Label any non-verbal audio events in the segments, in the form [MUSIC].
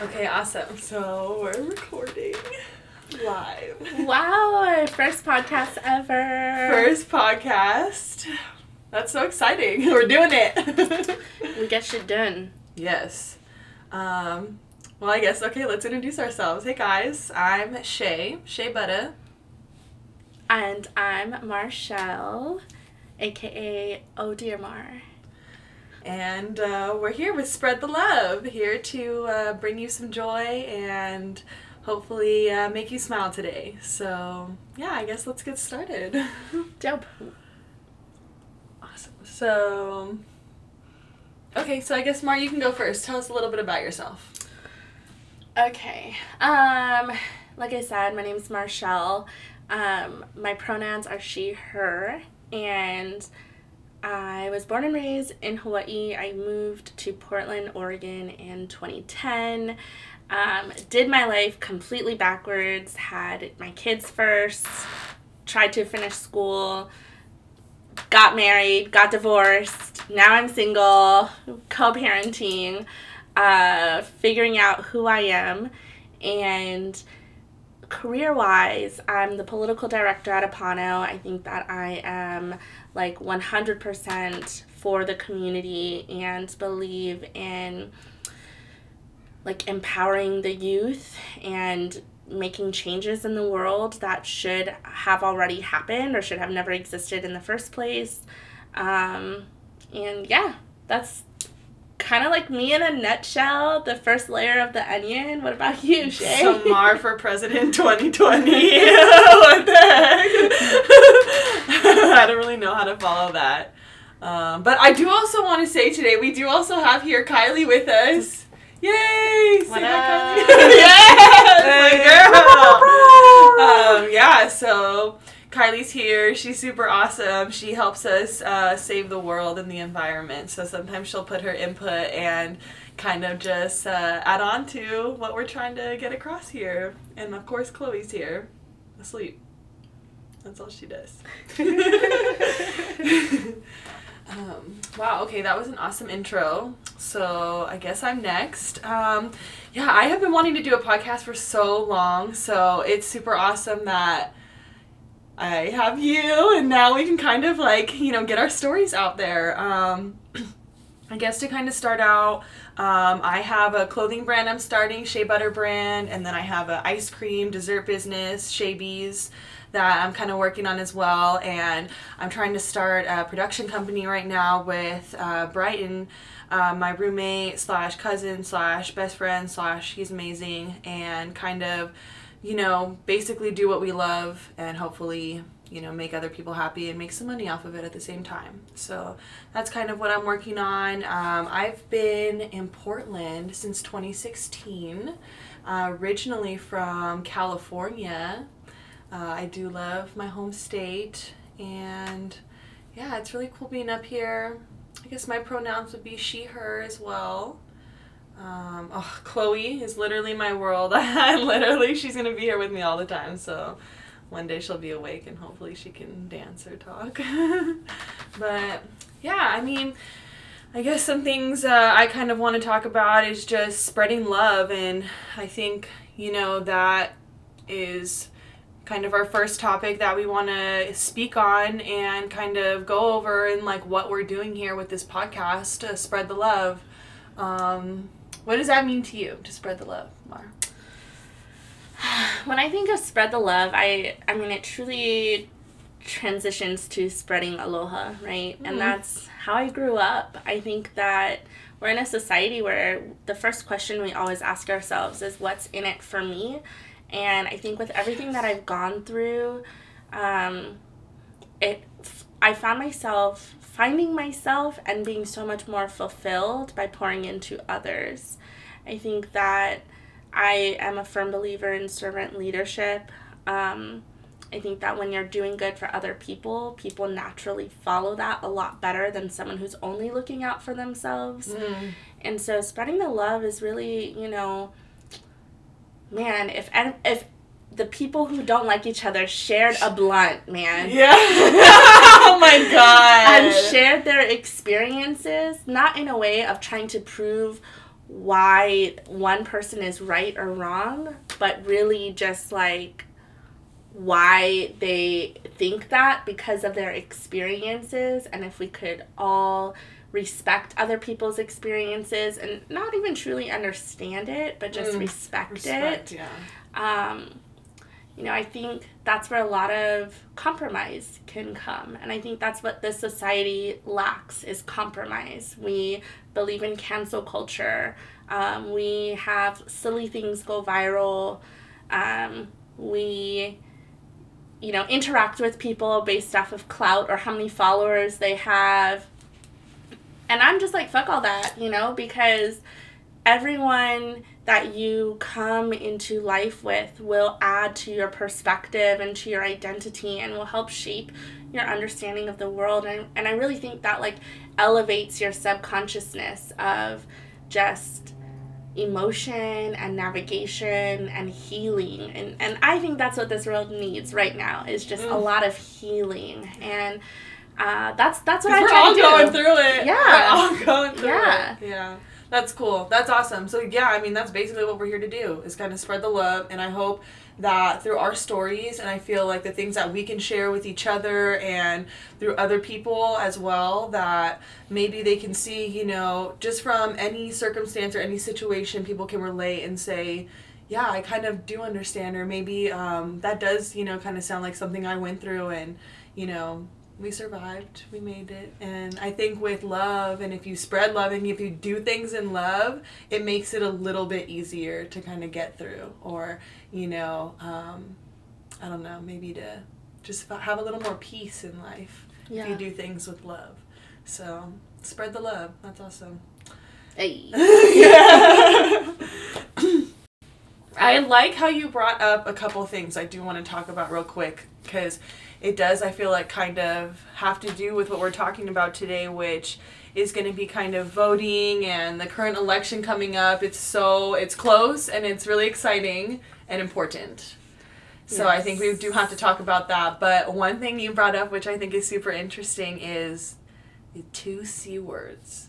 Okay, awesome. So we're recording live. Wow, first podcast ever. First podcast. That's so exciting. [LAUGHS] We're doing it. [LAUGHS] We get shit done. yes. Um, well, I guess, okay, let's introduce ourselves. Hey guys, I'm Shay, Shay Butta. And I'm Marshall, aka Oh Dear Mar. And uh, we're here with Spread the Love, here to uh, bring you some joy and hopefully uh, make you smile today. So, yeah, I guess let's get started. [LAUGHS] Dope. awesome. So, okay, so I guess Mar, you can go first. Tell us a little bit about yourself. Okay. Um, like I said, my name is Marshall. Um, my pronouns are she, her, and I was born and raised in Hawaii. I moved to Portland, Oregon in 2010. Um, did my life completely backwards, had my kids first, tried to finish school, got married, got divorced. Now I'm single, co parenting, uh, figuring out who I am. And career wise, I'm the political director at Apano. I think that I am like 100% for the community and believe in like empowering the youth and making changes in the world that should have already happened or should have never existed in the first place. Um, and yeah, that's kind of like me in a nutshell, the first layer of the onion. What about you, [LAUGHS] Shay? So Mar for President 2020. [LAUGHS] what the heck? [LAUGHS] [LAUGHS] I don't really know how to follow that. Um, but I do also want to say today, we do also have here Kylie with us. Yay! What Say hi, up? Kylie. [LAUGHS] [LAUGHS] yes! My girl! um, yeah, so Kylie's here. She's super awesome. She helps us uh, save the world and the environment. So sometimes she'll put her input and kind of just uh, add on to what we're trying to get across here. And of course, Chloe's here, asleep. That's all she does. [LAUGHS] um, wow, okay, that was an awesome intro. So I guess I'm next. Um, yeah, I have been wanting to do a podcast for so long, so it's super awesome that I have you, and now we can kind of like, you know, get our stories out there. Um, [CLEARS THROAT] I guess to kind of start out, um, I have a clothing brand I'm starting, Shea Butter brand, and then I have an ice cream dessert business, Shea Bees, that I'm kind of working on as well. And I'm trying to start a production company right now with uh, Brighton, uh, my roommate slash cousin slash best friend slash he's amazing, and kind of, you know, basically do what we love and hopefully you know, make other people happy and make some money off of it at the same time. So that's kind of what I'm working on. Um, I've been in Portland since 2016, uh, originally from California. Uh, I do love my home state, and yeah, it's really cool being up here. I guess my pronouns would be she, her as well. Um, oh, [LAUGHS] Chloe is literally my world. [LAUGHS] I'm literally, she's gonna be here with me all the time. So one day she'll be awake and hopefully she can dance or talk. [LAUGHS] but yeah, I mean, I guess some things uh, I kind of want to talk about is just spreading love, and I think you know that is kind of our first topic that we want to speak on and kind of go over and like what we're doing here with this podcast to spread the love. Um, what does that mean to you to spread the love, Mar? [SIGHS] when I think of spread the love, I I mean it truly transitions to spreading aloha, right? Mhm. And that's how I grew up. I think that we're in a society where the first question we always ask ourselves is what's in it for me? And I think with everything that I've gone through, um, it I found myself finding myself and being so much more fulfilled by pouring into others. I think that I am a firm believer in servant leadership. Um, I think that when you're doing good for other people, people naturally follow that a lot better than someone who's only looking out for themselves. Mm. And so spreading the love is really, you know, man, if if the people who don't like each other shared a blunt, man. Yeah. [LAUGHS] oh my [LAUGHS] god. And shared their experiences, not in a way of trying to prove why one person is right or wrong, but really just like why they think that because of their experiences and if we could all respect other people's experiences and not even truly understand it but just Mm, respect, Respect, it yeah. um, you know, I think that's where a lot of compromise can come. And I think that's what this society lacks is compromise. We believe in cancel culture. Um, we have silly things go viral. Um, we, you know, interact with people based off of clout or how many followers they have. And I'm just like, fuck all that, you know, because everyone that you come into life with will add to your perspective and to your identity and will help shape your understanding of the world. And, and i really think that like elevates your subconsciousness of just emotion and navigation and healing. And, and i think that's what this world needs right now is just a Mm. lot of healing. And uh, that's that's what i'm we're all going through it. Yeah. We're all [LAUGHS] going through Yeah. it. Yeah. That's cool. That's awesome. So yeah, I mean that's basically what we're here to do is kind of spread the love and I hope that through our stories and I feel like the things that we can share with each other and through other people as well that maybe they can see, you know, just from any circumstance or any situation people can relate and say, yeah, I kind of do understand or maybe um, that does, you know, kind of sound like something I went through and, you know, we survived we made it. And i think with love and if you spread love and if you do things in love it makes it a little bit easier to kind of get through. Or you know um, i don't know maybe to just have a little more peace in life if you do things with love. So spread the love. That's awesome. Hey. yeah. [LAUGHS] [LAUGHS] I like how you brought up a couple things I do want to talk about real quick because it does, I feel like, kind of have to do with what we're talking about today, which is going to be kind of voting and the current election coming up. It's so, it's close and it's really exciting and important. So I think we do have to talk about that. But one thing you brought up, which I think is super interesting, is the two C words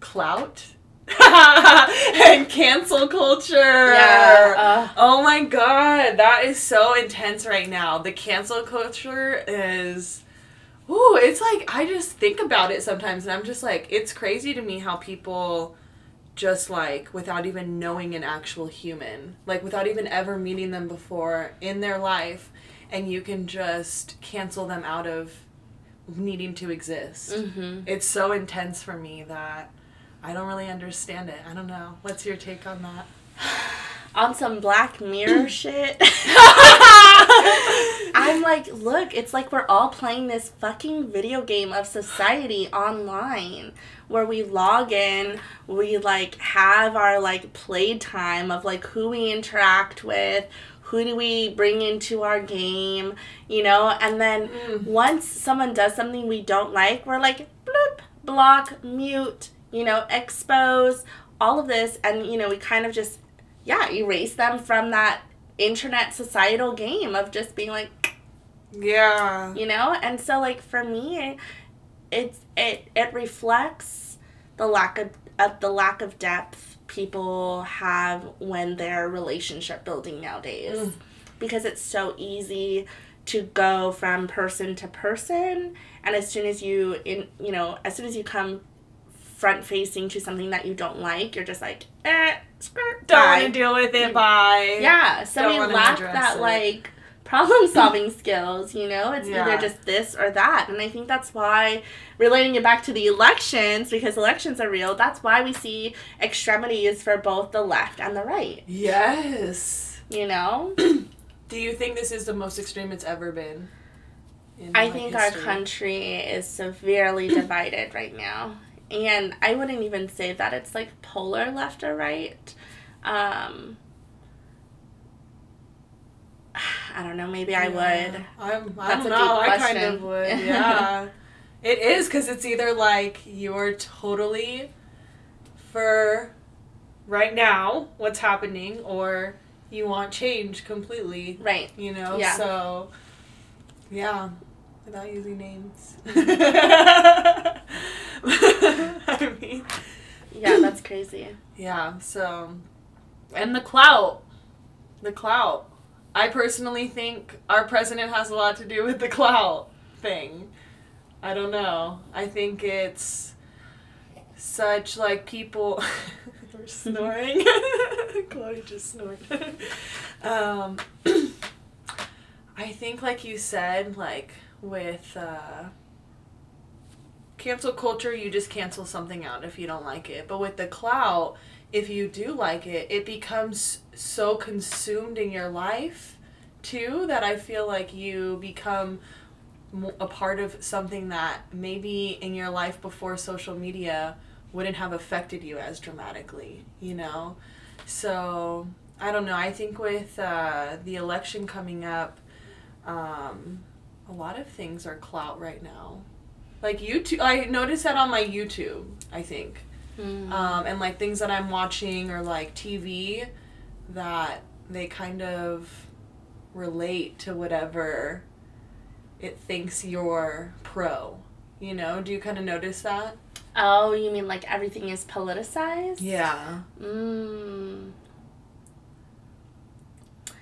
clout [LAUGHS] and cancel culture. Yeah. Uh, Oh my god, that is so intense right now. The cancel culture is Ooh, it's like I just think about it sometimes and I'm just like it's crazy to me how people just like without even knowing an actual human, like without even ever meeting them before in their life and you can just cancel them out of needing to exist. mhm. It's so intense for me that I don't really understand it. I don't know. What's your take on that? [SIGHS] On some Black Mirror [CLEARS THROAT] shit. [LAUGHS] [LAUGHS] I'm like, look, it's like we're all playing this fucking video game of society online where we log in, we like have our like playtime of like who we interact with, who do we bring into our game, you know, and then Mm. once someone does something we don't like, we're like, bloop, block, mute, you know, expose, all of this, and you know, we kind of just, yeah, erase them from that internet societal game of just being like, Yeah. you know, and so like for me, it's it it reflects the lack of, of the lack of depth people have when they're relationship building nowadays Mm. because it's so easy to go from person to person and as soon as you in you know as soon as you come front facing to something that you don't like you're just like eh skirt Don't want to deal with it. Bye. yeah so Don't we lack that it. like problem [LAUGHS] solving skills you know it's Yeah. either just this or that and i think that's why relating it back to the elections because elections are real that's why we see extremities for both the left and the right Yes. you know [CLEARS THROAT] Do you think this is the most extreme it's ever been? in, I think history? our country is severely divided right now. And I wouldn't even say that it's like polar left or right. Um, [SIGHS] I don't know, maybe I would. I'm, I That's don't know. I kind of would. [LAUGHS] Yeah. it is because it's either like you're totally for right now what's happening, or you want change completely. Right. You know. Yeah. So. Yeah. Without using names. [LAUGHS] [LAUGHS] I mean. Yeah, that's crazy. Yeah, so and the clout. The clout. I personally think our president has a lot to do with the clout thing. I don't know. I think it's such like people [LAUGHS] we're snoring. Chloe just snored. um [CLEARS THROAT] I think like you said, like with uh cancel culture, you just cancel something out if you don't like it. But with the clout, if you do like it, it becomes so consumed in your life too that I feel like you become a part of something that maybe in your life before social media wouldn't have affected you as dramatically, you know? So, I don't know. I think with uh, the election coming up, um, a lot of things are clout right now. Like YouTube, I noticed that on my YouTube, I think. Mm. Um, and like things that I'm watching or like TV that they kind of relate to whatever it thinks you're pro. You know, do you kind of notice that? Oh, you mean like everything is politicized? Yeah. Mm.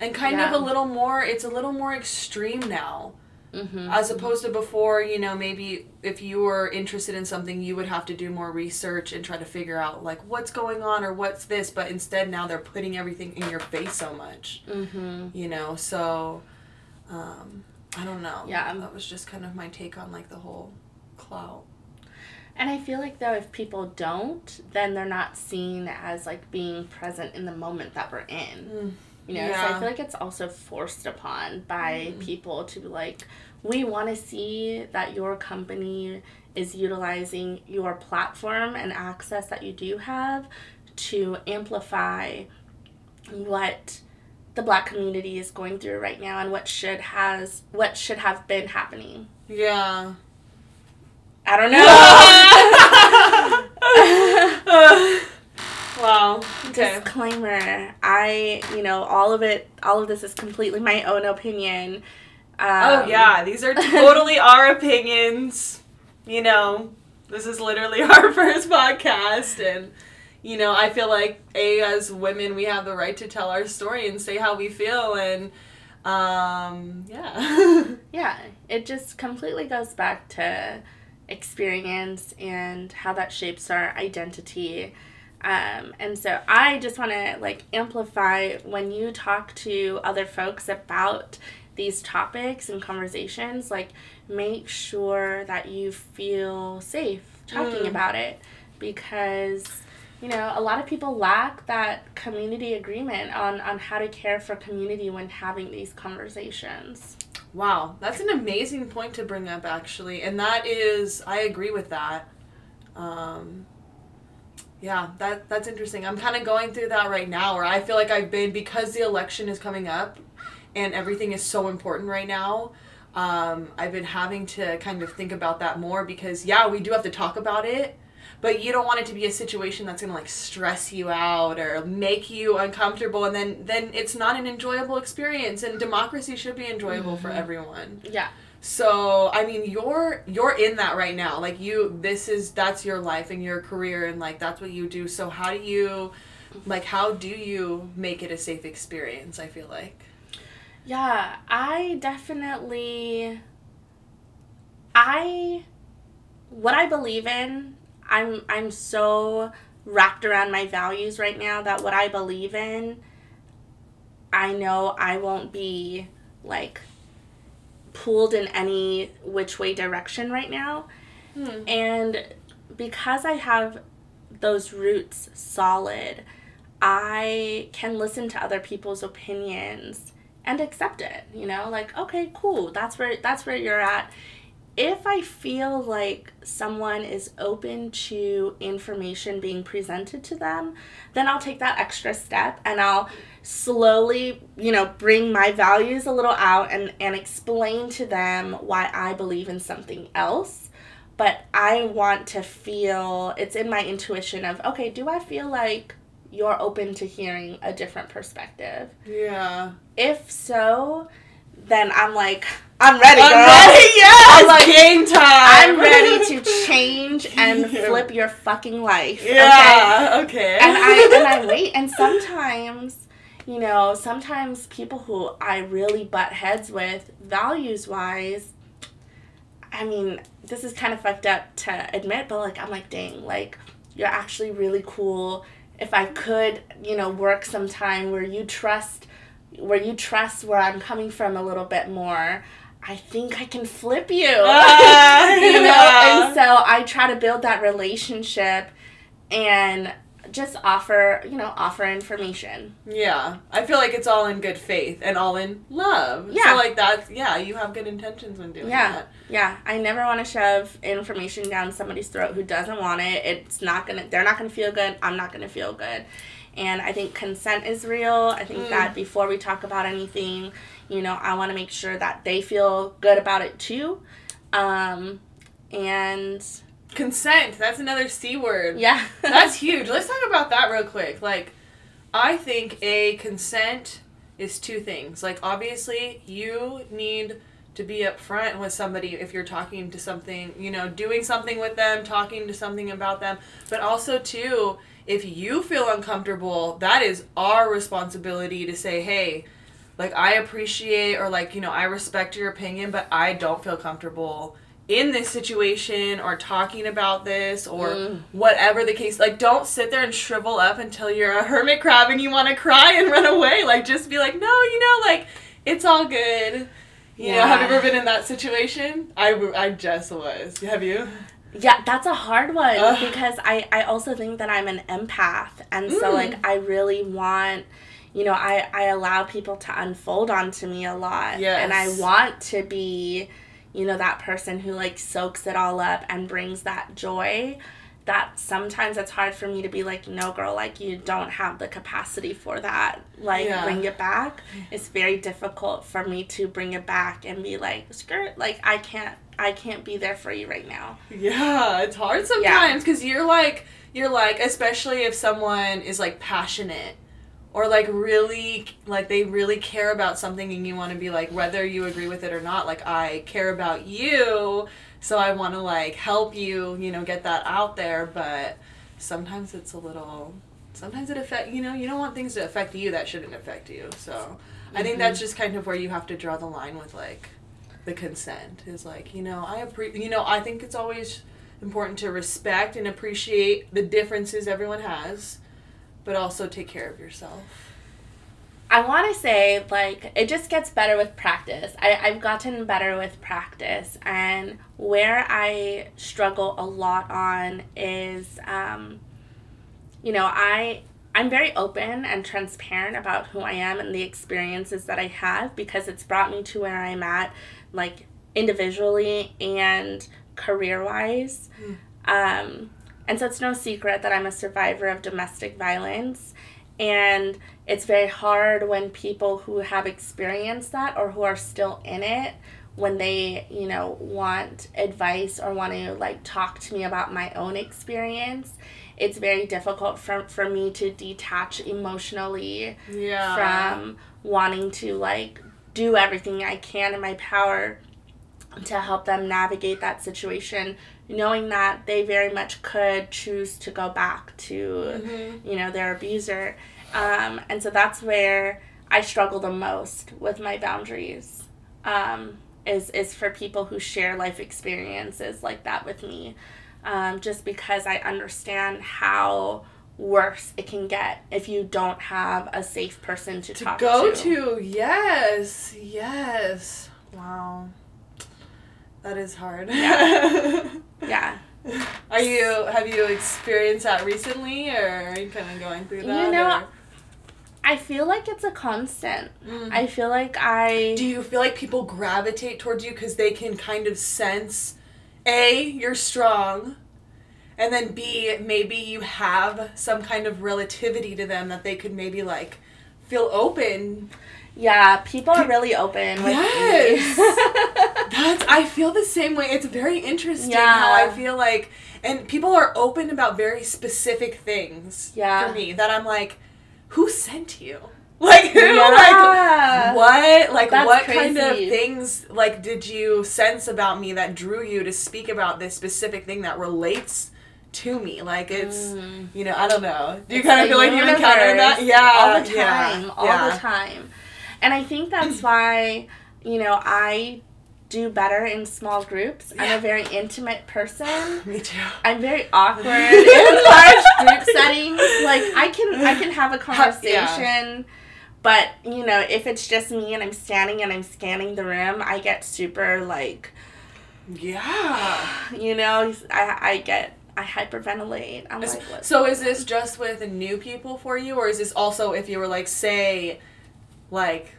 And kind yeah. of a little more, it's a little more extreme now. Mm-hmm. As opposed to before, you know, maybe if you were interested in something, you would have to do more research and try to figure out like what's going on or what's this. But instead, now they're putting everything in your face so much. Mm-hmm. You know, so um, I don't know. Yeah, that was just kind of my take on like the whole clout. And I feel like though, if people don't, then they're not seen as like being present in the moment that we're in. Mm. You know, yeah. so I feel like it's also forced upon by mm. people to be like, we want to see that your company is utilizing your platform and access that you do have to amplify what the black community is going through right now and what should has what should have been happening. Yeah. I don't [LAUGHS] know. [LAUGHS] [LAUGHS] wow. Okay. Disclaimer. I, you know, all of it all of this is completely my own opinion. Um, oh yeah, these are totally [LAUGHS] our opinions. You know, this is literally [LAUGHS] our first podcast and you know, I feel like a as women we have the right to tell our story and say how we feel and um yeah. [LAUGHS] yeah, it just completely goes back to experience and how that shapes our identity. Um, and so I just want to like amplify when you talk to other folks about these topics and conversations, like make sure that you feel safe talking mm. about it because you know a lot of people lack that community agreement on on how to care for community when having these conversations wow that's an amazing point to bring up actually and that is i agree with that um, yeah that that's interesting i'm kind of going through that right now where i feel like i've been because the election is coming up and everything is so important right now. Um, I've been having to kind of think about that more because yeah, we do have to talk about it, but you don't want it to be a situation that's gonna like stress you out or make you uncomfortable, and then then it's not an enjoyable experience. And democracy should be enjoyable mm-hmm. for everyone. Yeah. So I mean, you're you're in that right now. Like you, this is that's your life and your career, and like that's what you do. So how do you, like, how do you make it a safe experience? I feel like. Yeah, I definitely I what I believe in, I'm I'm so wrapped around my values right now that what I believe in I know I won't be like pulled in any which way direction right now. Hmm. And because I have those roots solid, I can listen to other people's opinions and accept it you know like okay cool that's where that's where you're at if i feel like someone is open to information being presented to them then i'll take that extra step and i'll slowly you know bring my values a little out and and explain to them why i believe in something else but i want to feel it's in my intuition of okay do i feel like you're open to hearing a different perspective. Yeah. If so, then I'm like, I'm ready, girl. I'm ready, [LAUGHS] yes! I'm like, game time! I'm ready to [LAUGHS] change and flip your fucking life. Okay? Yeah, okay. and I and I [LAUGHS] wait. And sometimes, you know, sometimes people who I really butt heads with, values wise, I mean, this is kind of fucked up to admit, but like I'm like, dang, like you're actually really cool. If I could, you know, work some time where you trust where you trust where I'm coming from a little bit more, I think I can flip you. [LAUGHS] Ah, [LAUGHS] you know? yeah. And so I try to build that relationship and just offer, you know, offer information. Yeah, I feel like it's all in good faith and all in love. Yeah. So like that's yeah, you have good intentions when doing Yeah. that. Yeah, I never want to shove information down somebody's throat who doesn't want it. It's not going to they're not going to feel good. I'm not going to feel good. And I think consent is real. I think Mm. that before we talk about anything, you know, I want to make sure that they feel good about it too. Um and Consent. That's another c word. yeah. [LAUGHS] That's huge. Let's talk about that real quick. Like, I think a consent is two things. Like, obviously, you need to be upfront with somebody if you're talking to something, you know, doing something with them, talking to something about them. But also, too, if you feel uncomfortable, that is our responsibility to say, hey, like, I appreciate or, like, you know, I respect your opinion, but I don't feel comfortable in this situation or talking about this or Mm. whatever the case like don't sit there and shrivel up until you're a hermit crab and you want to cry and run away like just be like no you know like it's all good you know have you ever been in that situation i, I just was have you Yeah, that's a hard one Ugh. because I, I also think that I'm an empath. And so, Mm. like, I really want, you know, I, I allow people to unfold onto me a lot. And I want to be, you know, that person who, like, soaks it all up and brings that joy. That sometimes it's hard for me to be like, no, girl, like, you don't have the capacity for that. Like, Yeah. bring it back. It's very difficult for me to bring it back and be like, skirt, like, I can't. I can't be there for you right now. yeah it's hard sometimes because you're like you're like especially if someone is like passionate or like really like they really care about something and you want to be like whether you agree with it or not like i care about you so i want to like help you you know get that out there but sometimes it's a little sometimes it affect you know you don't want things to affect you that shouldn't affect you so i think that's mm-hmm. just kind of where you have to draw the line with like the consent is like you know i appreciate you know i think it's always important to respect and appreciate the differences everyone has but also take care of yourself I want to say, like, it just gets better with practice. I, I've gotten better with practice. And where I struggle a lot on is, um, you know, I. I'm very open and transparent about who I am and the experiences that I have because it's brought me to where I'm at, like individually and career wise. Um, and so it's no secret that I'm a survivor of domestic violence. And it's very hard when people who have experienced that or who are still in it when they you know want advice or want to like talk to me about my own experience it's very difficult for, for me to detach emotionally yeah from wanting to like do everything i can in my power to help them navigate that situation knowing that they very much could choose to go back to Mhm. you know their abuser. Um, and so that's where i struggle the most with my boundaries um, is is for people who share life experiences like that with me um, just because i understand how worse it can get if you don't have a safe person to, to talk go to. to. Yes. Yes. Wow that is hard. [LAUGHS] Yeah. Are you have you experienced that recently or are you kind of going through that You know, or- i feel like it's a constant. Mm. i feel like i do you feel like people gravitate towards you because they can kind of sense a you're strong and then b maybe you have some kind of relativity to them that they could maybe like feel open? Yeah people are really open with Yes. [LAUGHS] that's i feel the same way it's very interesting Yeah. how i feel like and people are open about very specific things Yeah. for me that i'm like who sent you [LAUGHS] Like [LAUGHS] who? Yeah. Like what? Like That's what kind of things like did you sense about me that drew you to speak about this specific thing that relates to me? Like it's Mm. you know I don't know. Do you kind of feel like you encountered that? Yeah, all the yeah, time, all yeah. the time. And I think that's why, you know, I do better in small groups. I'm a very intimate person. [LAUGHS] Me too. I'm very awkward [LAUGHS] in large group settings. Like I can I can have a conversation, but you know, if it's just me and I'm standing and I'm scanning the room, I get super like, Yeah. [SIGHS] you know, I I get I hyperventilate. I'm Is- like? So is this just with new people for you, or is this also if you were like say, like,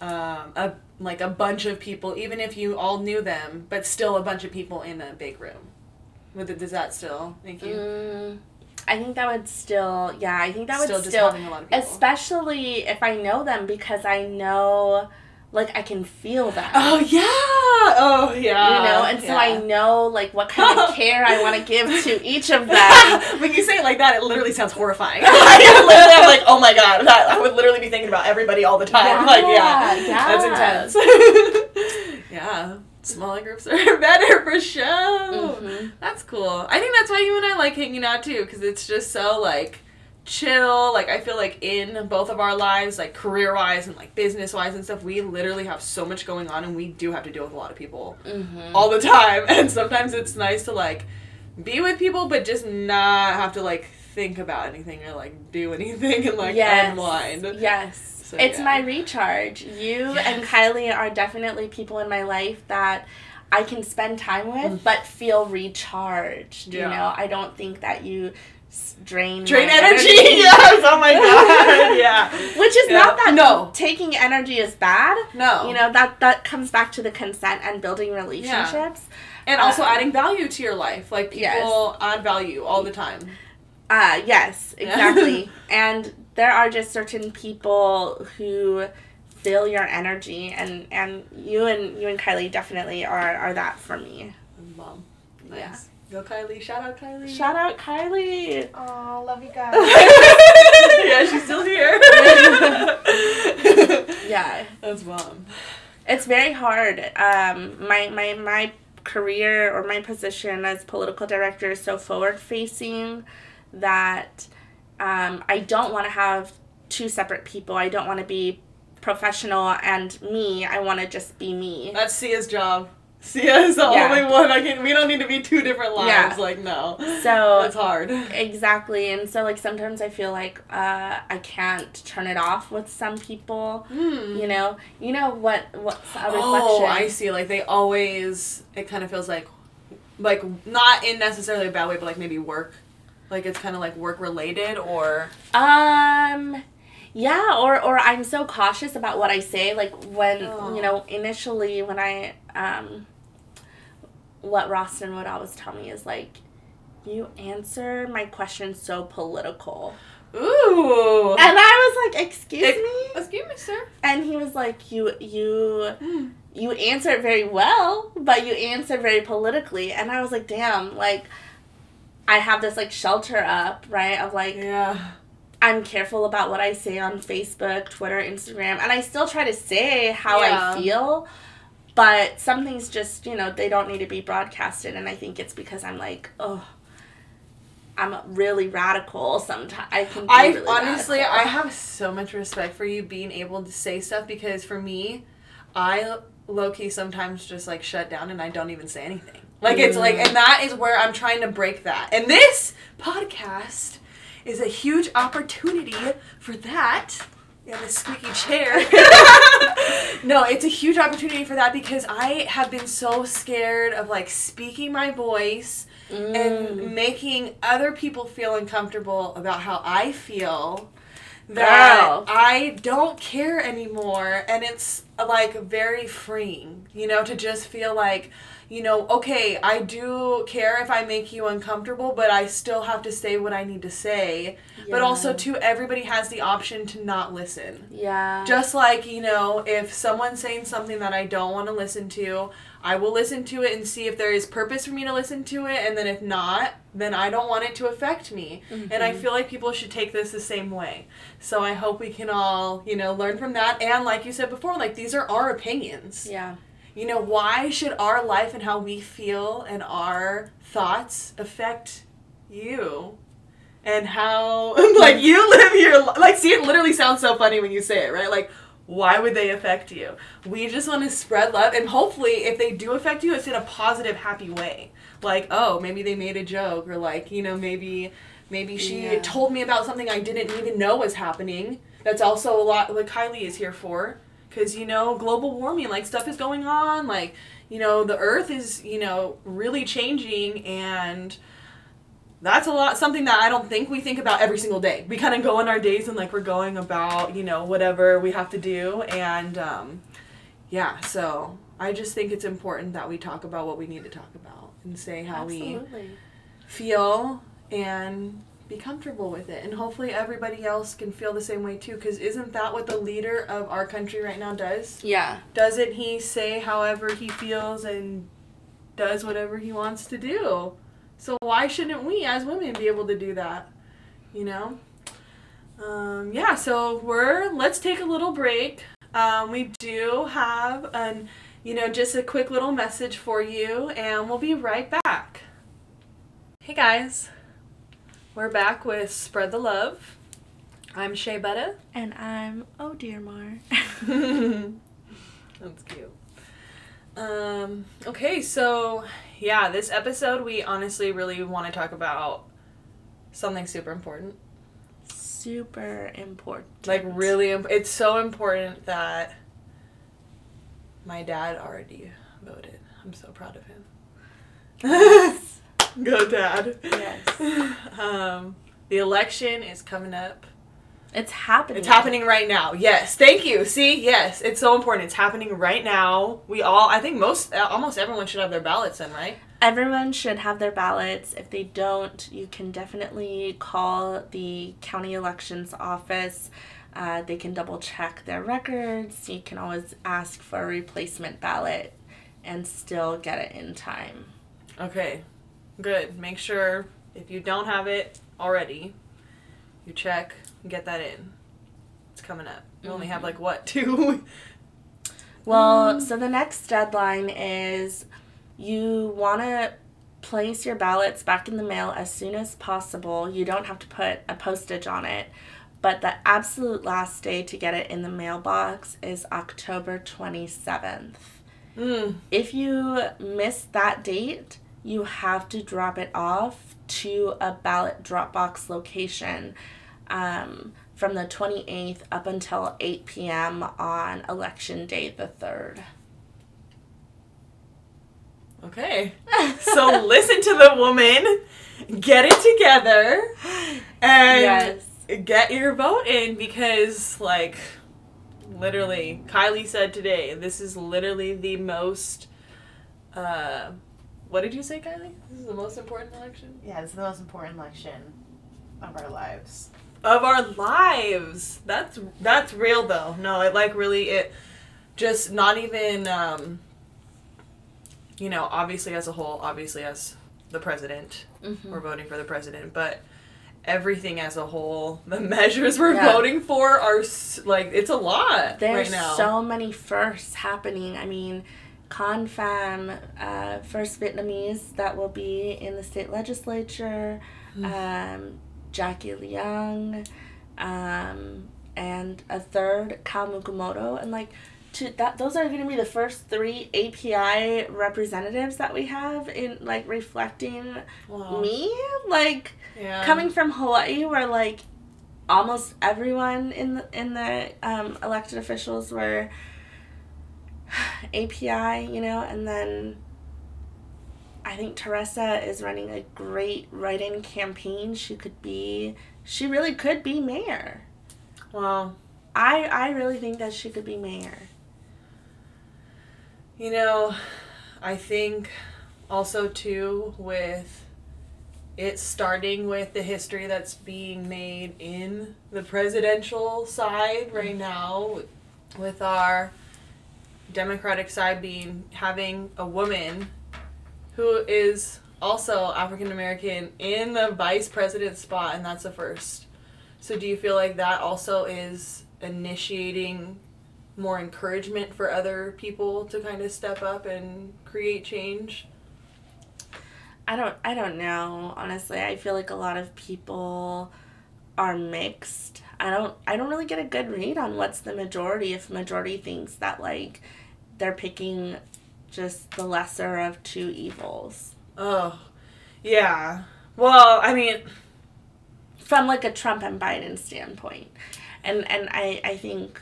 um, a like a bunch of people, even if you all knew them, but still a bunch of people in a big room? Would it, does that still make you Mm, I think that would still, yeah, I think that would still still, having a lot of people? especially if I know them because I know, like, I can feel that. oh yeah. Oh yeah. you know, and so I know like what kind of [LAUGHS] care I want to give to each of [LAUGHS] them. when you say it like that, it literally sounds horrifying. [LAUGHS] I literally, I'm like, oh my god, that, I would literally be thinking about everybody all the time. like, yeah, Yeah, that's intense. yeah, smaller groups are better for sure. Mhm. That's cool. I think that's why you and I like hanging out too, because it's just so like chill. Like I feel like in both of our lives, like career wise and like business wise and stuff, we literally have so much going on, and we do have to deal with a lot of people Mhm. all the time. [LAUGHS] And sometimes it's nice to like be with people, but just not have to like think about anything or like do [LAUGHS] anything and like yes. unwind. Yes. So, it's yeah. my recharge. You and Kylie are definitely people in my life that I can spend time with, Mm. but feel recharged. Yeah. You know, I don't think that you drain Drain my energy. [LAUGHS] yes. Oh my god. [LAUGHS] Yeah. Which is Yeah. not that No. taking energy is bad. No. You know that that comes back to the consent and building relationships. and also uh, adding value to your life. Like people Yes. add value all the time. Uh yes, [LAUGHS] exactly. and there are just certain people who feel your energy and and you and you and Kylie definitely are are that for me. Mom. Nice. Yeah. Go Kylie. Shout out Kylie. Shout out Kylie. Oh, love you [LAUGHS] guys. yeah, she's still here. [LAUGHS] Yeah. That's mom. It's very hard. Um my my my career or my position as political director is so forward facing that um, I don't want to have two separate people. I don't want to be professional and me. I want to just be me. That's Sia's job. Sia is the Yeah. only one I can. We don't need to be two different lives. Yeah. Like no. So That's hard. exactly, and so like sometimes I feel like uh, I can't turn it off with some people. Hmm. You know, you know what? What's a reflection? Oh, I see. Like they always. It kind of feels like, like not in necessarily a bad way, but like maybe work. Like it's kind of like work related or. Um yeah, or or I'm so cautious about what I say like when Oh. you know initially when I um what Rostin would always tell me is like you answer my questions so political. Ooh. And I was like, "Excuse Ex- me?" Excuse me, sir. And he was like, "You you Hmm. you answer it very well, but you answer very politically." And I was like, "Damn, like I have this like shelter up, right? Of like Yeah. I'm careful about what I say on Facebook, Twitter, Instagram, and I still try to say how Yeah. I feel. But some things just, you know, they don't need to be broadcasted, and I think it's because I'm like, oh, I'm really radical. Sometimes I can. I really honestly, radical. I have so much respect for you being able to say stuff because for me, I low key sometimes just like shut down and I don't even say anything. Like it's like, Mm. and that is where I'm trying to break that. And this podcast is a huge opportunity for that. Yeah, the squeaky chair. [LAUGHS] no, it's a huge opportunity for that because I have been so scared of like speaking my voice Mm. and making other people feel uncomfortable about how I feel that Girl. I don't care anymore and it's like very freeing, you know, to just feel like you know, okay, I do care if I make you uncomfortable, but I still have to say what I need to say. But also, too, everybody has the option to not listen. yeah, Just like, you know, if someone's saying something that I don't want to listen to, I will listen to it and see if there is purpose for me to listen to it. And then if not, then I don't want it to affect me. And I mm-hmm. feel like people should take this the same way. So I hope we can all, you know, learn from that. And like you said before, like these are our opinions. Yeah. You know, why should our life and how we feel and our thoughts affect you? And how, [LAUGHS] like, you live your li- like, see, it literally sounds so funny when you say it, right? Like, why would they affect you? We just want to spread love, and hopefully, if they do affect you, it's in a positive, happy way. Like, oh, maybe they made a joke, or like, you know, maybe, maybe she Yeah. told me about something I didn't even know was happening. That's also a lot what Kylie is here for because you know global warming like stuff is going on like you know the earth is you know really changing and that's a lot something that i don't think we think about every single day. We kind of go in our days and like we're going about you know whatever we have to do and um, yeah so i just think it's important that we talk about what we need to talk about and say how we feel and be comfortable with it. And hopefully everybody else can feel the same way too because isn't that what the leader of our country right now does? Yeah. doesn't he say however he feels and does whatever he wants to do? So why shouldn't we as women be able to do that you know? Um, yeah so we're let's take a little break. Um, we do have an you know just a quick little message for you and we'll be right back. Hey guys we're back with spread the love i'm shay betta And I'm oh dear Mar. [LAUGHS] That's cute. Um, okay, so yeah, this episode we honestly really want to talk about something super important. Super important. Like really imp- it's so important that my dad already voted. I'm so proud of him. [LAUGHS] Go dad. Yes. [LAUGHS] um, the election is coming up. It's happening. It's happening right now. Yes. Thank you. See? Yes. It's so important. It's happening right now. We all I think most uh, almost everyone should have their ballots in, right? Everyone should have their ballots. If they don't, you can definitely call the county elections office. Uh, they can double check their records. You can always ask for a replacement ballot and still get it in time. Okay, good. Make sure if you don't have it already, you check and get that in. It's coming up. You only have like what [LAUGHS] two? Well, so the next deadline is you want to place your ballots back in the mail as soon as possible. You don't have to put a postage on it, but the absolute last day to get it in the mailbox is October 27th. mm, If you miss that date, you have to drop it off to a ballot drop box location um, from the 28th up until 8 p.m. on election day the 3rd. okay. So [LAUGHS] listen to the woman, get it together, and yes. get your vote in because like literally Kylie said today, this is literally the most. Uh, what did you say, Kylie? This is the most important election. Yeah, it's the most important election of our lives. of our lives. That's that's real though. No, it like really it just not even um you know, obviously as a whole, obviously as the president, Mhm. we're voting for the president, but everything as a whole, the [LAUGHS] measures we're Yeah. voting for are s- like it's a lot There's right now. so many firsts happening. I mean, Khanh Pham, uh, first Vietnamese that will be in the state legislature, um, Jackie Leung, um, and a third, Kal Mukumoto. And like, to that, those are going to be the first three API representatives that we have in like reflecting Wow. me. Like, yeah. coming from Hawaii, where like almost everyone in the in the um, elected officials were [SIGHS] API, you know, and then I think Teresa is running a great write-in campaign. She could be, she really could be mayor. Well, I I really think that she could be mayor. You know, I think also too with it starting with the history that's being made in the presidential side right mm-hmm. now with- with our democratic side being having a woman who is also African American in the vice president spot, and that's a first. So do you feel like that also is initiating more encouragement for other people to kind of step up and create change? I don't I don't know, honestly. I feel like a lot of people are mixed. I don't I don't really get a good read on what's the majority if majority thinks that like they're picking just the lesser of two evils. Oh, yeah. Well, I mean, From like a Trump and Biden standpoint. And and I, I think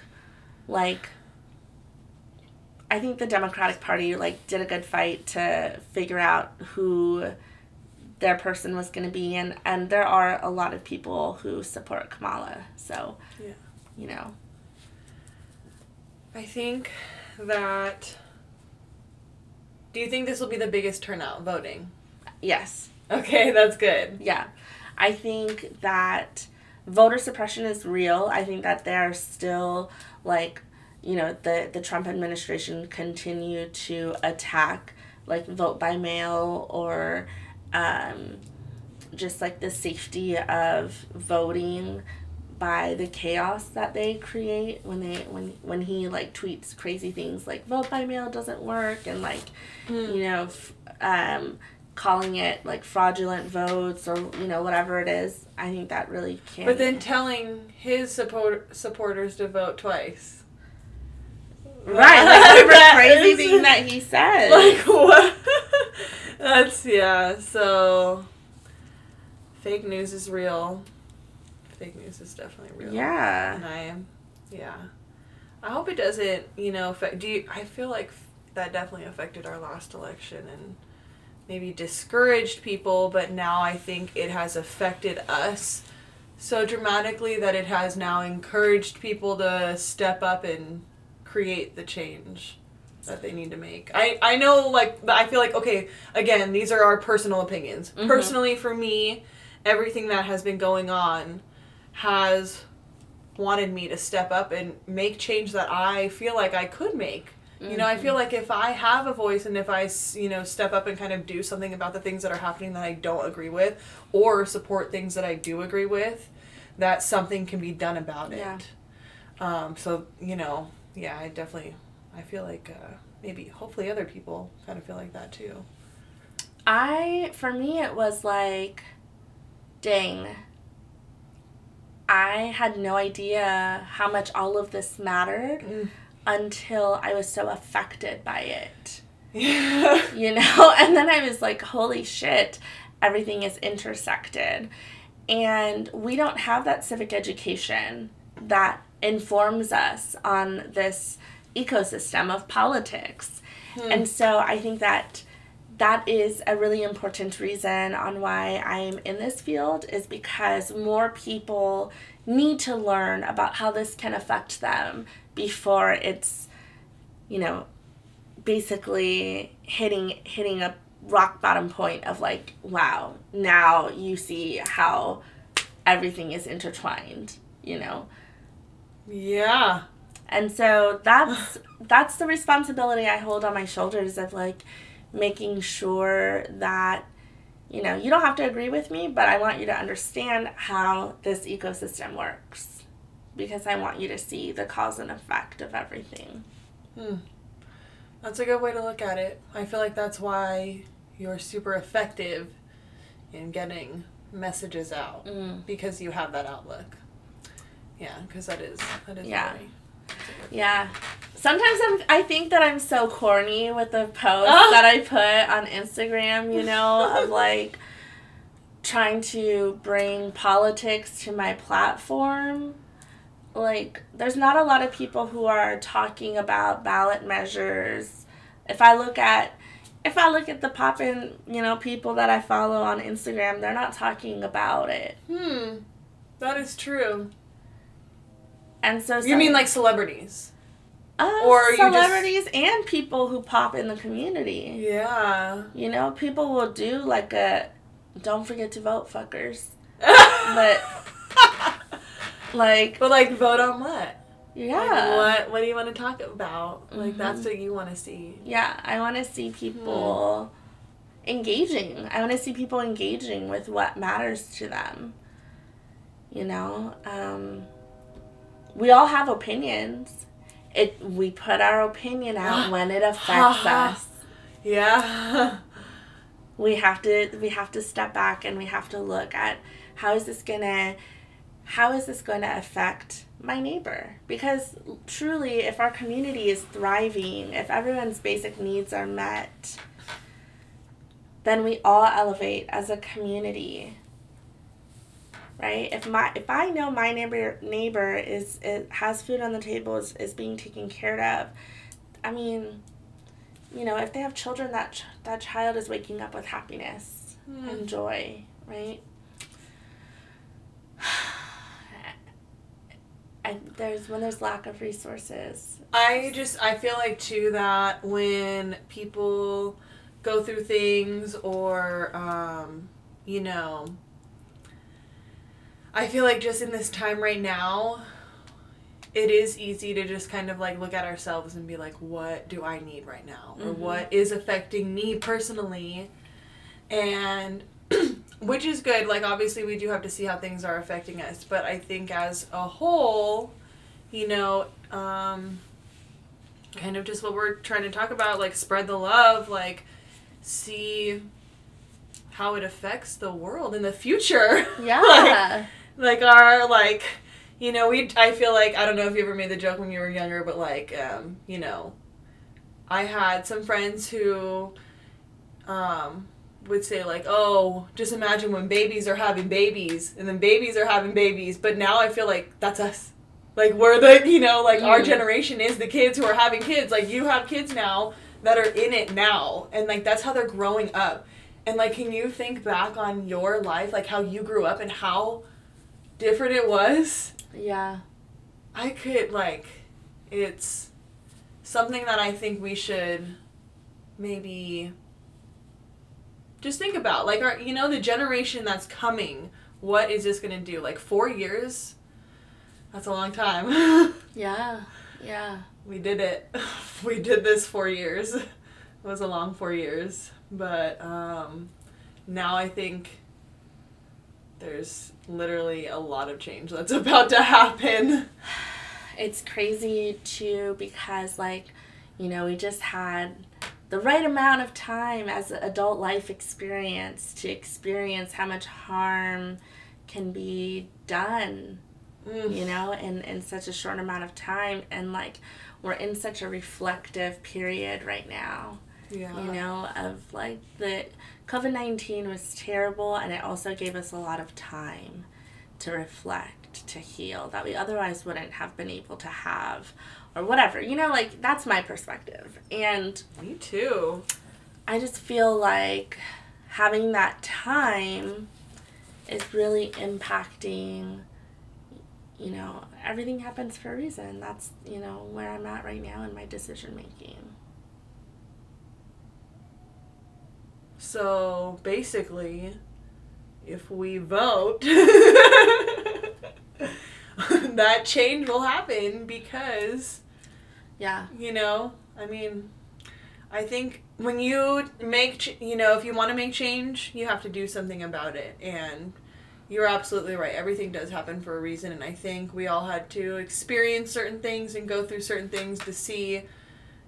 like I think the Democratic Party like did a good fight to figure out who their person was going to be and and there are a lot of people who support Kamala. So, Yeah. you know. I think that. Do you think this will be the biggest turnout voting? Yes. Okay, that's good. Yeah. I think that voter suppression is real. I think that they're still like, you know, the the Trump administration continue to attack like vote by mail or um, just like the safety of voting by the chaos that they create when they when when he like tweets crazy things like vote by mail doesn't work and like you know f- um calling it like fraudulent votes or you know whatever it is i think that really can But then telling his support supporters to vote twice. right like [LAUGHS] every That crazy thing that he says [LAUGHS] Like what? [LAUGHS] That's yeah. So fake news is real. Fake news is definitely real. yeah And I am, yeah. I hope it doesn't, you know, affect. Do you? I feel like that definitely affected our last election and maybe discouraged people, but now I think it has affected us so dramatically that it has now encouraged people to step up and create the change that they need to make. I, I know, like, I feel like, okay, again, these are our personal opinions. Mhm. Personally, for me, everything that has been going on has wanted me to step up and make change that I feel like I could make. You know, I feel like if I have a voice and if I, you know, step up and kind of do something about the things that are happening that I don't agree with or support things that I do agree with, that something can be done about Yeah. it. Um, so, you know, yeah, I definitely, I feel like uh, maybe, hopefully other people kind of feel like that too. I for me it was like dang I had no idea how much all of this mattered Mm. until I was so affected by it. Yeah. [LAUGHS] You know? [LAUGHS] And then I was like, holy shit, everything is intersected. And we don't have that civic education that informs us on this ecosystem of politics. And so I think that that is a really important reason on why I'm in this field is because more people need to learn about how this can affect them before it's you know basically hitting hitting a rock bottom point of like wow now you see how everything is intertwined you know Yeah. and so that's that's the responsibility I hold on my shoulders of like making sure that you know, you don't have to agree with me, but I want you to understand how this ecosystem works because I want you to see the cause and effect of everything. Hmm. That's a good way to look at it. I feel like that's why you're super effective in getting messages out Mm. because you have that outlook. Yeah, because that is that is Yeah. very- that's a good- Yeah. Sometimes I'm, I think that I'm so corny with the posts Ah. that I put on Instagram, you know, of [LAUGHS] like trying to bring politics to my platform. Like, there's not a lot of people who are talking about ballot measures. If I look at if I look at the poppin', you know, people that I follow on Instagram, they're not talking about it. Hmm. That is true. And so You mean like celebrities? uh, or you just- celebrities and people who pop in the community. Yeah. You know, people will do like a don't forget to vote fuckers. [LAUGHS] but Like but like vote on what? yeah. Like, what what do you want to talk about? Like Mhm. that's what you want to see. Yeah, I want to see people engaging. I want to see people engaging with what matters to them. You know, um, we all have opinions. It we put our opinion out [GASPS] when it [SIGHS] affects us. Yeah. [LAUGHS] We have to we have to step back and we have to look at how is this gonna how is this going to affect my neighbor? Because truly, if our community is thriving, if everyone's basic needs are met, then we all elevate as a community. Right? If my if I know my neighbor neighbor is it has food on the table is, is being taken care of, I mean, you know, if they have children, that ch- that child is waking up with happiness Mm. and joy, right? [SIGHS] And there's when there's lack of resources. I just I feel like too that when people go through things or um, you know I feel like just in this time right now it is easy to just kind of like look at ourselves and be like what do I need right now? Or Mhm. what is affecting me personally? And [CLEARS THROAT] which is good. Like obviously we do have to see how things are affecting us. But I think as a whole you know um kind of just what we're trying to talk about like spread the love like see how it affects the world in the future. [LAUGHS] Yeah. like our like you know we i feel like i don't know if you ever made the joke when you were younger but like um you know i had some friends who um would say like oh just imagine when babies are having babies and then babies are having babies. But now i feel like that's us. Like we're the you know like our Mhm. generation is the kids who are having kids. Like you have kids now that are in it now and like that's how they're growing up. And like can you think back on your life like how you grew up and how different it was yeah. i could like it's something that i think we should maybe just think about like our you know the generation that's coming what is this going to do like 4 years that's a long time [LAUGHS] Yeah. Yeah. we did it [LAUGHS] we did this 4 years [LAUGHS] it was a long 4 years but um now i think there's literally a lot of change that's [LAUGHS] about to happen It's crazy too because like, you know, we just had the right amount of time as adult life experience to experience how much harm can be done Mm. you know, in, in such a short amount of time. And like, we're in such a reflective period right now, yeah you know, of like the COVID 19 was terrible and it also gave us a lot of time to reflect, to heal that we otherwise wouldn't have been able to have or whatever. You know, like, that's my perspective. And me too I just feel like having that time is really impacting you know everything happens for a reason that's you know where i'm at right now in my decision making So basically, if we vote, [LAUGHS] that change will happen because, yeah you know, I mean, I think when you make, ch- you know, if you want to make change, you have to do something about it. And you're absolutely right. Everything does happen for a reason. And I think we all had to experience certain things and go through certain things to see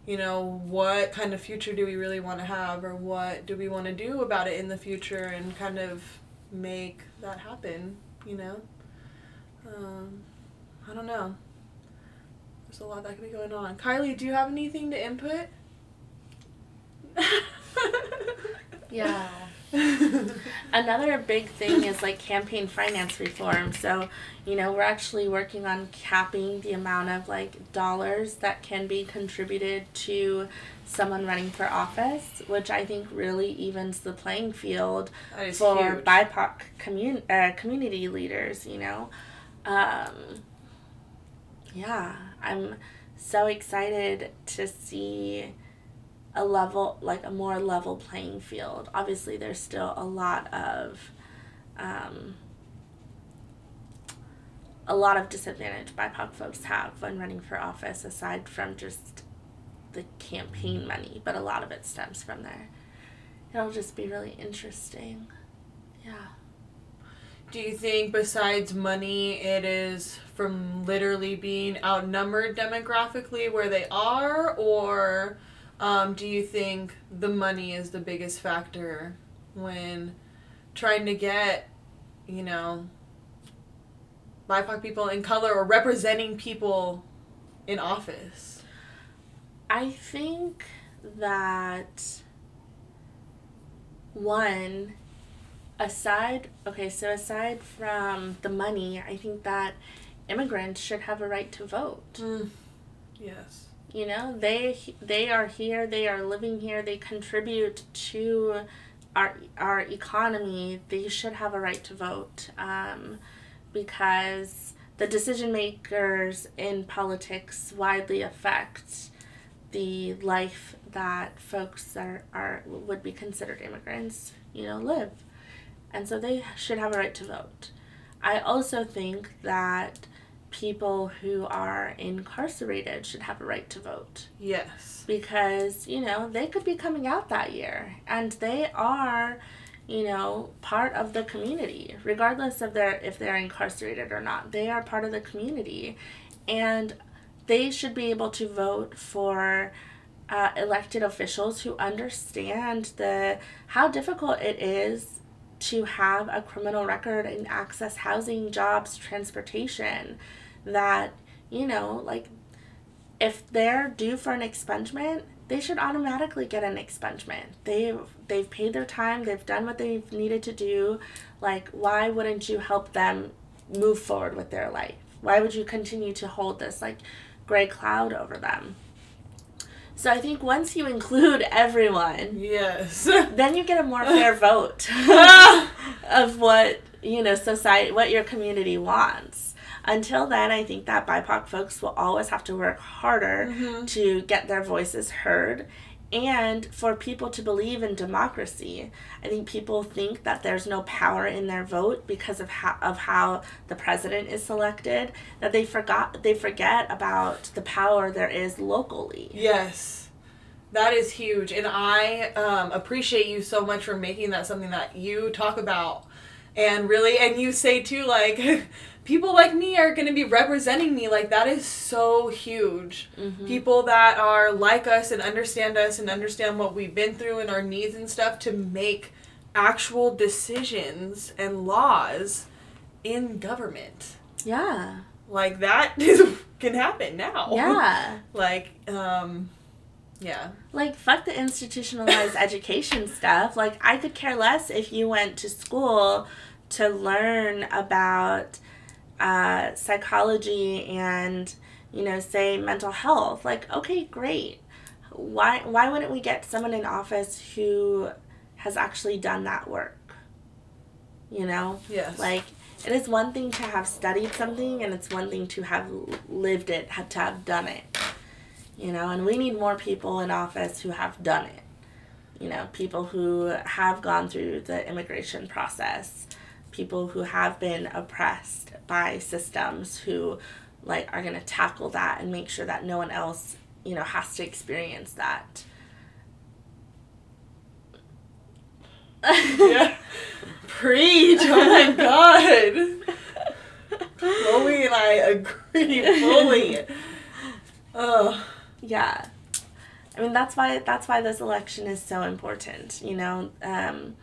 you know, what kind of future do we really want to have or what do we want to do about it in the future and kind of make that happen, you know? Um, I don't know. There's a lot that could be going on. Kylie, do you have anything to input? [LAUGHS] Yeah. [LAUGHS] Another big thing is like campaign finance reform. So, you know, we're actually working on capping the amount of like dollars that can be contributed to someone running for office, which I think really evens the playing field for huge. BIPOC commun- uh, community leaders, you know. Um, yeah, I'm so excited to see a level, like a more level playing field. Obviously, there's still a lot of, um, a lot of disadvantage BIPOC folks have when running for office, aside from just the campaign money, but a lot of it stems from there. it'll just be really interesting. Yeah. Do you think, besides money, it is from literally being outnumbered demographically where they are, or um, do you think the money is the biggest factor when trying to get, you know, BIPOC people in color or representing people in office? I think that one aside okay so aside from the money i think that immigrants should have a right to vote Mm. Yes. You know they they are here they are living here they contribute to our our economy they should have a right to vote um, because the decision makers in politics widely affect the life that folks that are, are would be considered immigrants you know live. And so they should have a right to vote. I also think that people who are incarcerated should have a right to vote Yes. because you know they could be coming out that year and they are you know part of the community regardless of their if they're incarcerated or not they are part of the community and they should be able to vote for uh, elected officials who understand the how difficult it is to have a criminal record and access housing jobs transportation that you know like if they're due for an expungement, they should automatically get an expungement. They've they've paid their time, they've done what they've needed to do. Like why wouldn't you help them move forward with their life? Why would you continue to hold this like gray cloud over them? So I think once you include [LAUGHS] everyone, Yes. [LAUGHS] then you get a more fair [LAUGHS] vote of what you know society what your community wants until then i think that bipoc folks will always have to work harder Mhm. to get their voices heard and for people to believe in democracy i think people think that there's no power in their vote because of how, of how the president is selected that they forgot they forget about the power there is locally Yes. That is huge. And I um, appreciate you so much for making that something that you talk about. And really, and you say too, like, [LAUGHS] people like me are going to be representing me. Like, that is so huge. Mhm. People that are like us and understand us and understand what we've been through and our needs and stuff to make actual decisions and laws in government. yeah Like, that [LAUGHS] is, can happen now. yeah [LAUGHS] Like, um, yeah. like fuck the institutionalized [LAUGHS] education stuff like i could care less if you went to school to learn about uh, psychology and you know say mental health like okay great. Why why wouldn't we get someone in office who has actually done that work? You know? Yes. like it is one thing to have studied something and it's one thing to have lived it have to have done it. You know and we need more people in office who have done it. You know people who have gone through the immigration process people who have been oppressed by systems who like are going to tackle that and make sure that no one else you know has to experience that yeah. [LAUGHS] Preach. Oh my god. [LAUGHS] Chloe and I agree fully. Oh. Yeah. I mean that's why that's why this election is so important, you know. Um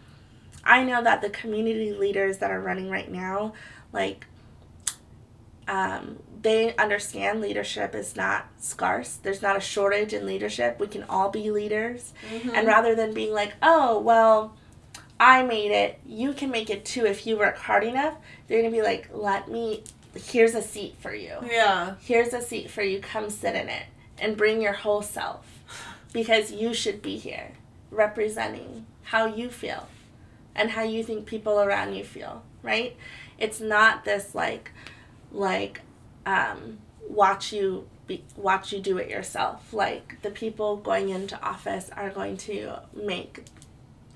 I know that the community leaders that are running right now, like um they understand leadership is not scarce. There's not a shortage in leadership. We can all be leaders. And rather than being like, "Oh, well, I made it. You can make it too if you work hard enough." They're going to be like, "Let me here's a seat for you." yeah. here's a seat for you come sit in it and bring your whole self because you should be here representing how you feel and how you think people around you feel right it's not this like like um watch you be, watch you do it yourself like the people going into office are going to make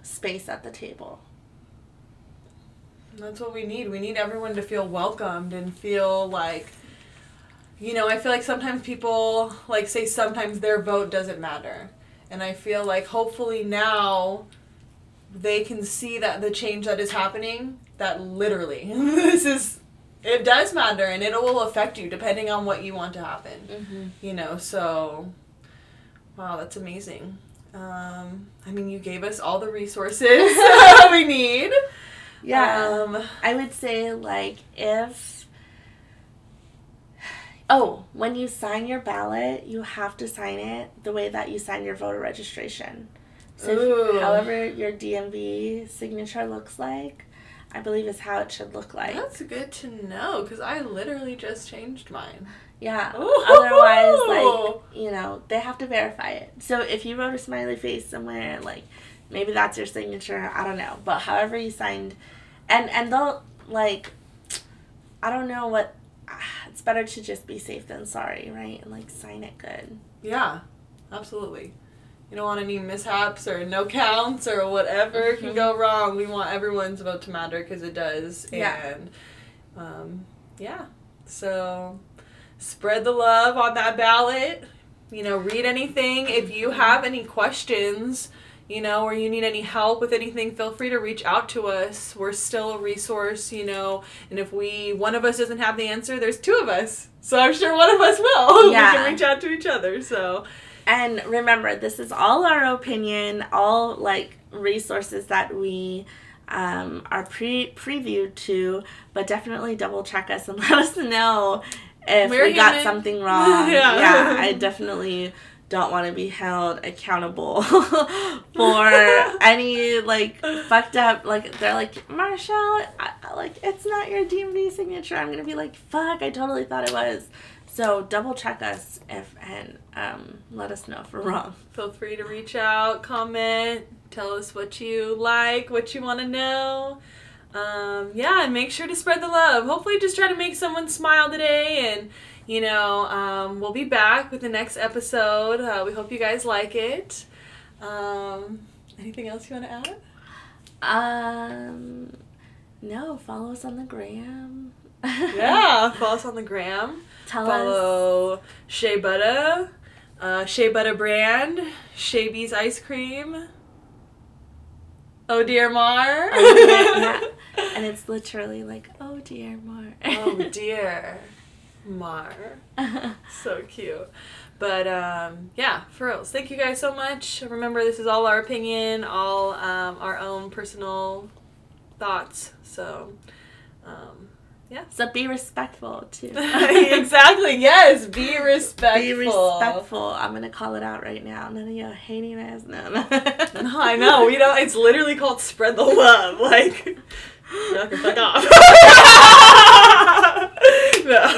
space at the table That's what we need. We need everyone to feel welcomed and feel like you know, I feel like sometimes people like say sometimes their vote doesn't matter. And I feel like hopefully now they can see that the change that is happening, that literally [LAUGHS] this is it does matter and it will affect you depending on what you want to happen. Mm-hmm. You know, so wow, that's amazing. Um, I mean, you gave us all the resources [LAUGHS] we need. Yeah. Um, I would say like if Oh, when you sign your ballot, you have to sign it the way that you sign your voter registration. So Ooh. however your DMV signature looks like, I believe is how it should look like. that's good to know because I literally just changed mine. Yeah. Ooh. Otherwise, like you know, they have to verify it. So if you wrote a smiley face somewhere, like maybe that's your signature. I don't know, but however you signed, and and they'll like, I don't know what. [SIGHS] It's better to just be safe than sorry, right? And like sign it good. Yeah, absolutely. You don't want any mishaps or no counts or whatever can Mhm. go wrong. We want everyone's vote to matter because it does. Yeah. And um, yeah, so spread the love on that ballot. You know, read anything. If you have any questions, you know, or you need any help with anything, feel free to reach out to us. We're still a resource, you know, and if we one of us doesn't have the answer, there's two of us. So I'm sure one of us will. Yeah. [LAUGHS] we can reach out to each other. So And remember, this is all our opinion, all like resources that we um, are pre previewed to, but definitely double check us and [LAUGHS] let us know if We're we got something wrong. [LAUGHS] Yeah. yeah, I definitely don't want to be held accountable [LAUGHS] for any like fucked up like they're like Marshall I, I- like it's not your DMV signature I'm gonna be like fuck I totally thought it was so double check us if and um, let us know if we're wrong feel free to reach out, comment, tell us what you like, what you want to know. Um, yeah, and make sure to spread the love. Hopefully, just try to make someone smile today. And, you know, um, we'll be back with the next episode. Uh, we hope you guys like it. Um, anything else you want to add? um no follow us on the gram Yeah, [LAUGHS] follow us on the gram. Tell us Follow Shea Butter, uh, Shea Butter brand, Shea Bees ice cream. Oh dear Mar. Oh, [LAUGHS] dear, yeah. and it's literally like oh dear Mar. oh [LAUGHS] dear Mar. [LAUGHS] So cute. But um, yeah, for reals. Thank you guys so much. Remember, this is all our opinion, all um, our own personal thoughts. So, um, so be respectful too [LAUGHS] [LAUGHS] exactly. Yes, be respectful. Be respectful. I'm gonna call it out right now. None of you hating ass. No, [LAUGHS] no. I know. You don't. It's literally called spread the love. Like, knock the fuck off. no.